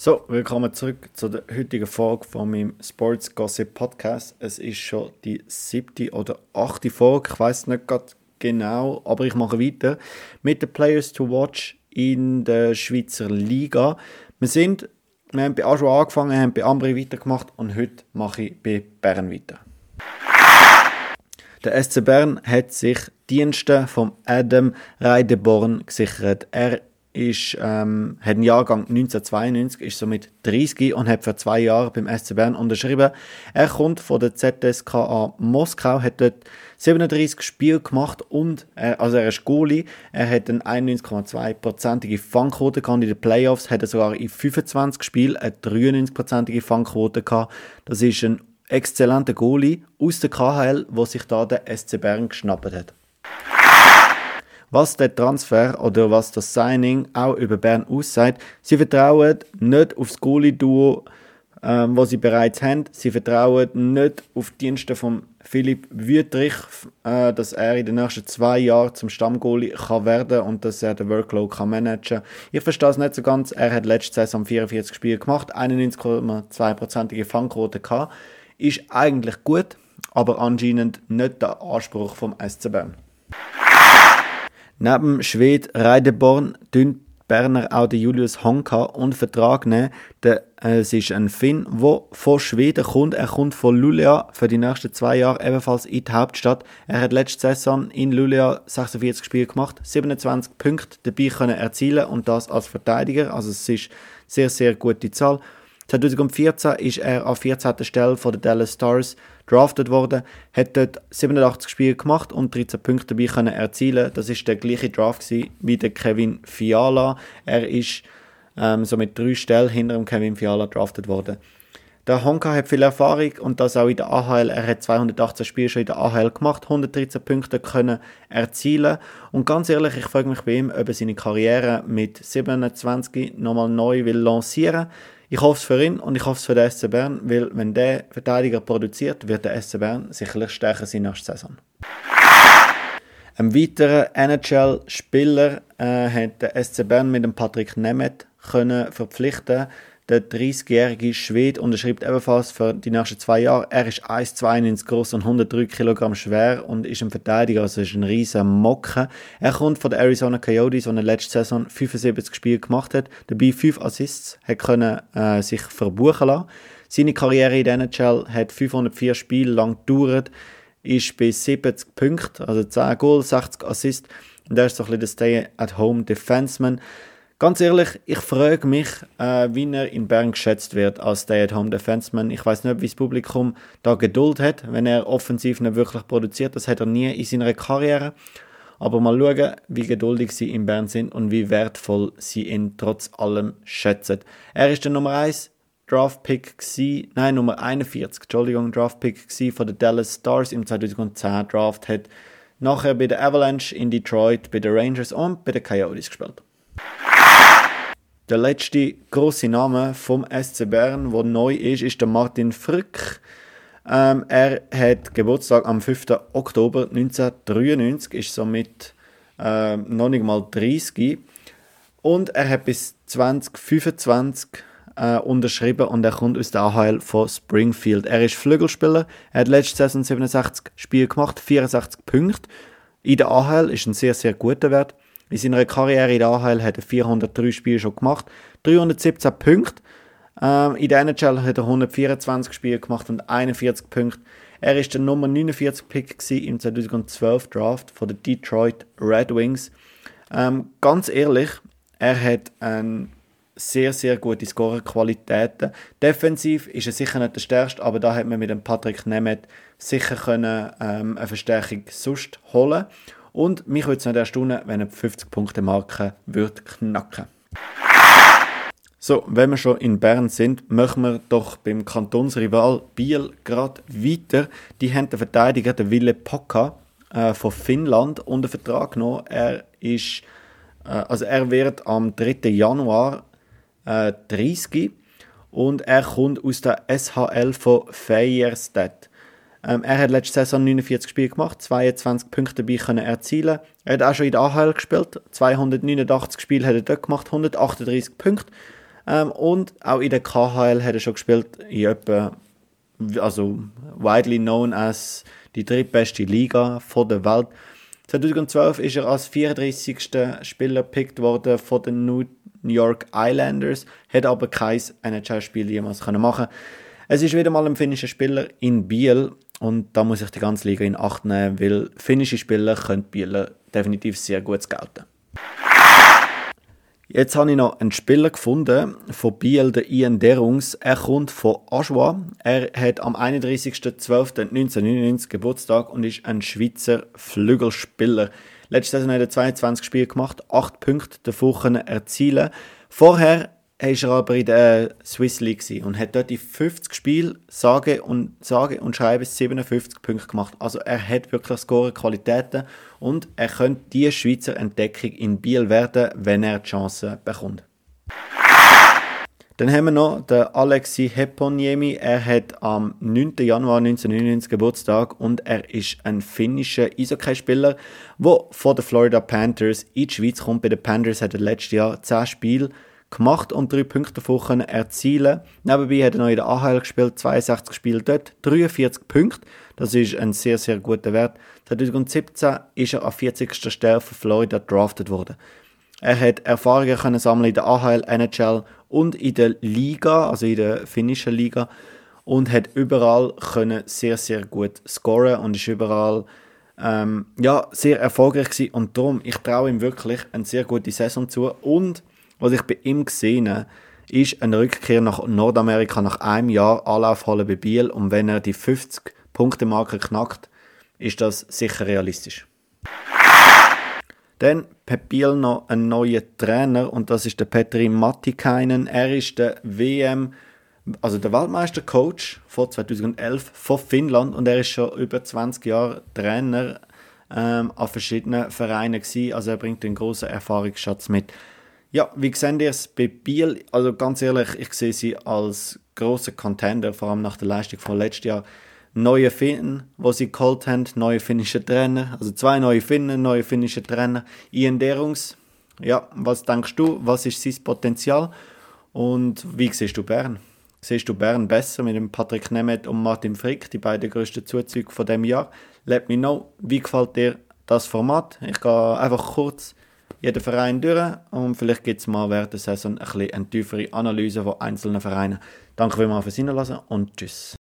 So, willkommen zurück zu der heutigen Folge von meinem Sports Gossip Podcast. Es ist schon die siebte oder achte Folge, ich weiß nicht gerade genau, aber ich mache weiter mit den Players to Watch in der Schweizer Liga. Wir sind, wir haben bei Ajo angefangen, haben bei Ambri weitergemacht und heute mache ich bei Bern weiter. Der SC Bern hat sich Dienste vom Adam Reideborn gesichert. Er ist, ähm, hat einen Jahrgang 1992, ist somit 30 und hat für zwei Jahre beim SC Bern unterschrieben. Er kommt von der ZSKA Moskau, hat dort 37 Spiele gemacht und, er, also er ist Goalie, er hat eine 91,2%ige Fangquote gehabt in den Playoffs, hat er sogar in 25 Spielen eine 93%ige Fangquote gehabt. Das ist ein exzellenter Goalie aus der KHL, wo sich da der SC Bern geschnappt hat. Was der Transfer oder was das Signing auch über Bern aussagt, sie vertrauen nicht auf das Goalie-Duo, ähm, was sie bereits haben. Sie vertrauen nicht auf die Dienste von Philipp Wüttrich, äh, dass er in den nächsten zwei Jahren zum Stammgoalie kann werden und dass er den Workload kann managen Ich verstehe es nicht so ganz. Er hat letzte Saison 44 Spiele gemacht, 91,2%ige Fangquote gehabt. Ist eigentlich gut, aber anscheinend nicht der Anspruch vom SC Bern. Neben Schwed Reideborn dünnt Berner auch den Julius Honka und Vertrag nehmen. Äh, es ist ein Finn, der von Schweden kommt. Er kommt von Luleå für die nächsten zwei Jahre ebenfalls in die Hauptstadt. Er hat letzte Saison in Luleå 46 Spiele gemacht, 27 Punkte dabei können erzielen und das als Verteidiger. Also es ist sehr, sehr gute Zahl. 2014 ist er an 14. Stelle von den Dallas Stars drafted worden, hat dort 87 Spiele gemacht und 13 Punkte dabei können erzielen. Das ist der gleiche Draft wie der Kevin Fiala. Er ist ähm, so mit drei Stellen hinter dem Kevin Fiala drafted worden. Der Honka hat viel Erfahrung und das auch in der AHL. Er hat 218 Spiele schon in der AHL gemacht, 113 Punkte können erzielen. Und ganz ehrlich, ich frage mich bei ihm, ob er seine Karriere mit 27 nochmal neu will lancieren will ich hoffe es für ihn und ich hoffe es für den SC Bern, weil wenn der Verteidiger produziert, wird der SC Bern sicherlich stärker sein nächste Saison. Ein weiterer NHL-Spieler äh, hat der SC Bern mit dem Patrick Nemeth können verpflichten der 30-jährige Schwede unterschreibt ebenfalls für die nächsten zwei Jahre. Er ist 1,92 groß und 103 Kilogramm schwer und ist ein Verteidiger, also ist ein riesen Mocke. Er kommt von den Arizona Coyotes, wo er letzte Saison 75 Spiele gemacht hat, dabei 5 Assists, hat können äh, sich verbuchen lassen. Seine Karriere in der NHL hat 504 Spiele lang gedauert, ist bei 70 Punkten, also 10 Goals, 60 Assists und er ist so ein bisschen der Stay-at-Home-Defenseman. Ganz ehrlich, ich frage mich, äh, wie er in Bern geschätzt wird als Stay-at-Home-Defenseman. Ich weiß nicht, wie das Publikum da Geduld hat, wenn er offensiv nicht wirklich produziert. Das hat er nie in seiner Karriere. Aber mal schauen, wie geduldig sie in Bern sind und wie wertvoll sie ihn trotz allem schätzen. Er ist der Nummer 1 Draft-Pick nein, Nummer 41, Entschuldigung, Draft-Pick von den Dallas Stars im 2010 Draft, hat nachher bei der Avalanche in Detroit, bei den Rangers und bei den Coyotes gespielt. Der letzte große Name vom SC Bern, der neu ist, ist der Martin Frick. Ähm, er hat Geburtstag am 5. Oktober 1993, ist somit äh, noch nicht mal 30. Und er hat bis 2025 äh, unterschrieben und er kommt aus der AHL von Springfield. Er ist Flügelspieler, er hat letzte Saison 67 Spiele gemacht, 64 Punkte. In der AHL ist ein sehr, sehr guter Wert. In seiner Karriere in der AHL hat er 403 Spiele schon gemacht, 317 Punkte. Ähm, in der NHL hat er 124 Spiele gemacht und 41 Punkte. Er ist der Nummer 49 Pick im 2012 Draft von den Detroit Red Wings. Ähm, ganz ehrlich, er hat eine sehr, sehr gute Scorer-Qualitäten. Defensiv ist er sicher nicht der stärkste, aber da hat man mit dem Patrick Nemeth sicher können, ähm, eine Verstärkung sonst holen und mich würde es nicht erstaunen, wenn er 50 Punkte Marke wird knacken. So, wenn wir schon in Bern sind, machen wir doch beim Kantonsrival Biel gerade weiter. Die haben den Verteidiger, den Ville Pokka äh, von Finnland, unter Vertrag genommen. Er ist, äh, also er wird am 3. Januar äh, 30 und er kommt aus der SHL von Feierstedt. Ähm, er hat letzte Saison 49 Spiele gemacht, 22 Punkte dabei können erzielen. Er hat auch schon in der AHL gespielt, 289 Spiele hat er dort gemacht, 138 Punkte. Ähm, und auch in der KHL hat er schon gespielt, in etwa, also widely known as die drittbeste Liga von der Welt. 2012 ist er als 34. Spieler gepickt worden von den New York Islanders, hat aber kein NHL-Spiel jemals machen Es ist wieder mal ein finnischer Spieler in Biel und da muss ich die ganze Liga in Acht nehmen, weil finnische Spieler können Bieler definitiv sehr gut scouten. Jetzt habe ich noch einen Spieler gefunden von Biel, der Ian Derungs. Er kommt von Aschwa. Er hat am 31.12.1999 Geburtstag und ist ein Schweizer Flügelspieler. Letzte Saison hat er 22 Spiele gemacht, 8 Punkte davon erzielen. Vorher war er aber in der Swiss League und hat dort die 50 Spiele sage und, sage und schreibe 57 Punkte gemacht. Also er hat wirklich Scorer-Qualitäten und er könnte die Schweizer Entdeckung in Biel werden, wenn er die Chance bekommt. Dann haben wir noch den Alexi Heponiemi. Er hat am 9. Januar 1999 Geburtstag und er ist ein finnischer Eishockeyspieler, der von den Florida Panthers in die Schweiz kommt. Bei den Panthers hat er letztes Jahr 10 Spiele gemacht und 3 Punkte davon erzielen Nebenbei hat er noch in der AHL gespielt, 62 Spiele dort, 43 Punkte. Das ist ein sehr, sehr guter Wert. 2017 ist er an 40. Stelle von Florida drafted worden. Er hat Erfahrungen können sammeln in der AHL, NHL und in der Liga, also in der finnischen Liga und hat überall können sehr, sehr gut scoren und ist überall ähm, ja, sehr erfolgreich gewesen. und darum, ich traue ihm wirklich eine sehr gute Saison zu und was ich bei ihm gesehen habe, ist eine Rückkehr nach Nordamerika nach einem Jahr Anlauf holen bei Biel und wenn er die 50 Punkte Marke knackt, ist das sicher realistisch. Dann hat Biel noch einen neuen Trainer und das ist der Petri Mattikainen. Er ist der WM, also der Weltmeistercoach von 2011 von Finnland und er ist schon über 20 Jahre Trainer ähm, an verschiedenen Vereinen gewesen. Also er bringt einen großen Erfahrungsschatz mit. Ja, wie sehen ihr es bei Biel? Also ganz ehrlich, ich sehe sie als großer Contender, vor allem nach der Leistung von letztes Jahr neue Finnen, wo sie geholt haben, neue finnische Trainer, also zwei neue Finnen, neue finnische Trainer. Ian Derungs, ja, was denkst du, was ist sein Potenzial und wie siehst du Bern? Siehst du Bern besser mit dem Patrick Nemeth und Martin Frick, die beiden größten Zuzüge von dem Jahr? Let me know, wie gefällt dir das Format? Ich gehe einfach kurz jeden Verein durch und vielleicht gibt es mal während der Saison ein bisschen eine tiefere Analyse von einzelnen Vereinen. Danke vielmals fürs Hinlassen und tschüss.